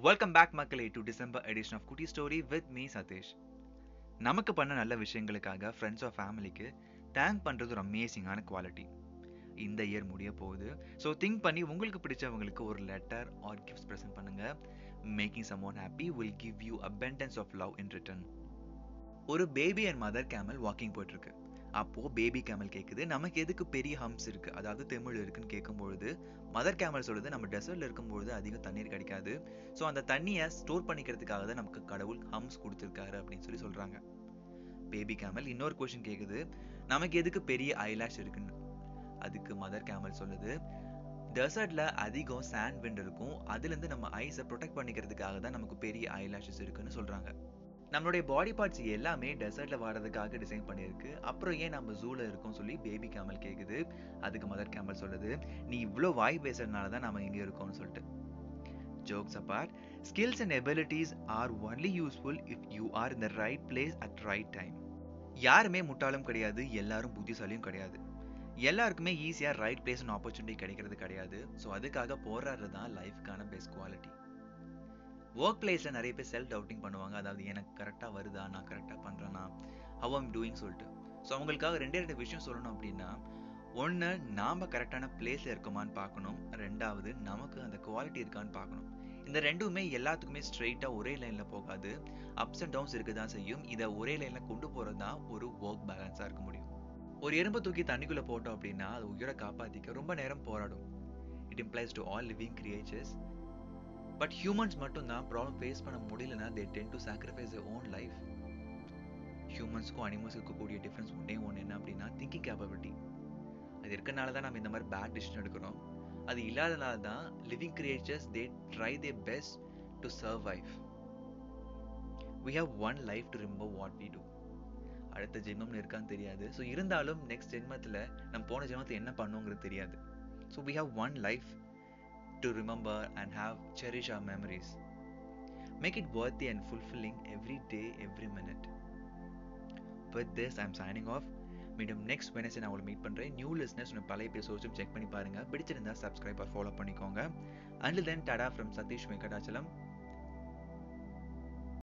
Welcome back மக்களே to December edition of Kutti story with me Sathish நமக்கு பண்ண நல்ல விஷயங்களுக்காக ஃப்ரெண்ட்ஸ் ஆஃப் ஃபேமிலிக்கு தேங்க் பண்ணுறது ஒரு அமேசிங்கான குவாலிட்டி இந்த இயர் முடிய போகுது. ஸோ திங்க் பண்ணி உங்களுக்கு பிடிச்சவங்களுக்கு ஒரு லெட்டர் ஆர் கிஃப்ட்ஸ் ப்ரெசென்ட் பண்ணுங்க. Making some one happy will give you abundance of love in return ஒரு baby and mother camel walking போயிட்டு அப்போ பேபி கேமல் கேட்குது நமக்கு எதுக்கு பெரிய ஹம்ஸ் இருக்கு? அதாவது தமிழ் இருக்குன்னு கேட்கும்பொழுது மதர் கேமல் சொல்லுது நம்ம டெசர்ட்ல இருக்கும்பொழுது அதிகம் தண்ணீர் கிடைக்காது. ஸோ அந்த தண்ணியை ஸ்டோர் பண்ணிக்கிறதுக்காக தான் நமக்கு கடவுள் ஹம்ஸ் கொடுத்துருக்காரு அப்படின்னு சொல்லி சொல்றாங்க. பேபி கேமல் இன்னொரு கொஷின் கேட்குது நமக்கு எதுக்கு பெரிய ஐலாஷ் இருக்குன்னு? அதுக்கு மதர் கேமல் சொல்லுது. டெசர்ட்ல அதிகம் சாண்ட் விண்ட் இருக்கும். அதுல இருந்து நம்ம ஐஸை ப்ரொடெக்ட் பண்ணிக்கிறதுக்காக தான் நமக்கு பெரிய ஐலாஷஸ் இருக்குன்னு சொல்றாங்க. நம்மளுடைய பாடி பார்ட்ஸ் எல்லாமே டெசர்ட்ல வாடுறதுக்காக டிசைன் பண்ணியிருக்கு. அப்புறம் ஏன் நம்ம ஜூல இருக்கோம் சொல்லி பேபி கேமல் கேக்குது. அதுக்கு மதர் கேமல் சொல்லுது. நீ இவ்வளோ வாய் பேசுறதுனால தான் நம்ம இங்க இருக்கோம்னு சொல்லிட்டு. Jokes apart skills and abilities are only useful if you are in the right place at right time யாருமே முட்டாளும் கிடையாது எல்லாரும் புத்திசாலியும் கிடையாது. எல்லாருக்குமே ஈஸியாக ரைட் பிளேஸ் அண்ட் ஆப்பர்ச்சுனிட்டி கிடைக்கிறது கிடையாது. ஸோ அதுக்காக போராடுறது தான் லைஃப்க்கான பெஸ்ட் குவாலிட்டி ஒர்க் பிளேஸில் நிறைய பேர் செல்ஃப் டவுட்டிங் பண்ணுவாங்க. அதாவது எனக்கு கரெக்டாக வருதா? நான் கரெக்டாக பண்ணுறேன்னா ஹவ் ஐம் டூயிங் சொல்லிட்டு. ஸோ அவங்களுக்காக ரெண்டே ரெண்டு விஷயம் சொல்லணும் அப்படின்னா ஒன்று நாம் கரெக்டான பிளேஸில் இருக்கோமான்னு பார்க்கணும். ரெண்டாவது நமக்கு அந்த குவாலிட்டி இருக்கான்னு பார்க்கணும். இந்த ரெண்டுமே எல்லாத்துக்குமே ஸ்ட்ரெயிட்டாக ஒரே லைனில் போகாது. அப்ஸ் அண்ட் டவுன்ஸ் இருக்க தான் செய்யும். இதை ஒரே லைனில் கொண்டு போகிறது தான் ஒரு ஒர்க் பேலன்ஸாக இருக்க முடியும். ஒரு எறும்பை தூக்கி தண்ணிக்குள்ளே போட்டோம் அப்படின்னா அது உயிரை காப்பாற்றிக்க ரொம்ப நேரம் போராடும். It implies to all living creatures but humans மட்டும் தான் ப்ராப்ளம் ஃபேஸ் பண்ண முடியலன்னா they tend to sacrifice own life ஹியூமன்ஸ்க்கும் animals இருக்கக்கூடிய டிஃப்ரென்ஸ் ஒன்றே ஒன்று என்ன அப்படின்னா திங்கிங் கேப்பபிலிட்டி அது இருக்கனால தான் நம்ம இந்த மாதிரி பேட் டிசிஷன் எடுக்கிறோம். அது இல்லாதனால தான் living creatures they try they best to survive we have one life to remember what we do அடுத்த ஜென்மம்னு இருக்கான்னு தெரியாது. ஸோ இருந்தாலும் நெக்ஸ்ட் ஜென்மத்தில் நம்ம போன ஜென்மத்தில் என்ன பண்ணுங்கிறது தெரியாது. So we have one life to remember and have cherish our memories. Make it worthy and fulfilling every day, every minute. With this, I'm signing off. மீண்டும் நெக்ஸ்ட் வெனஸ்டே நான் உங்களை மீட் பண்ணுறேன் நியூ லிஸ்னஸ் பழைய எபிசோட்ஸும் check பண்ணி பாருங்கள் பிடிச்சிருந்தா subscribe follow பண்ணிக்கோங்க and then tata from Sathish Venkatachalam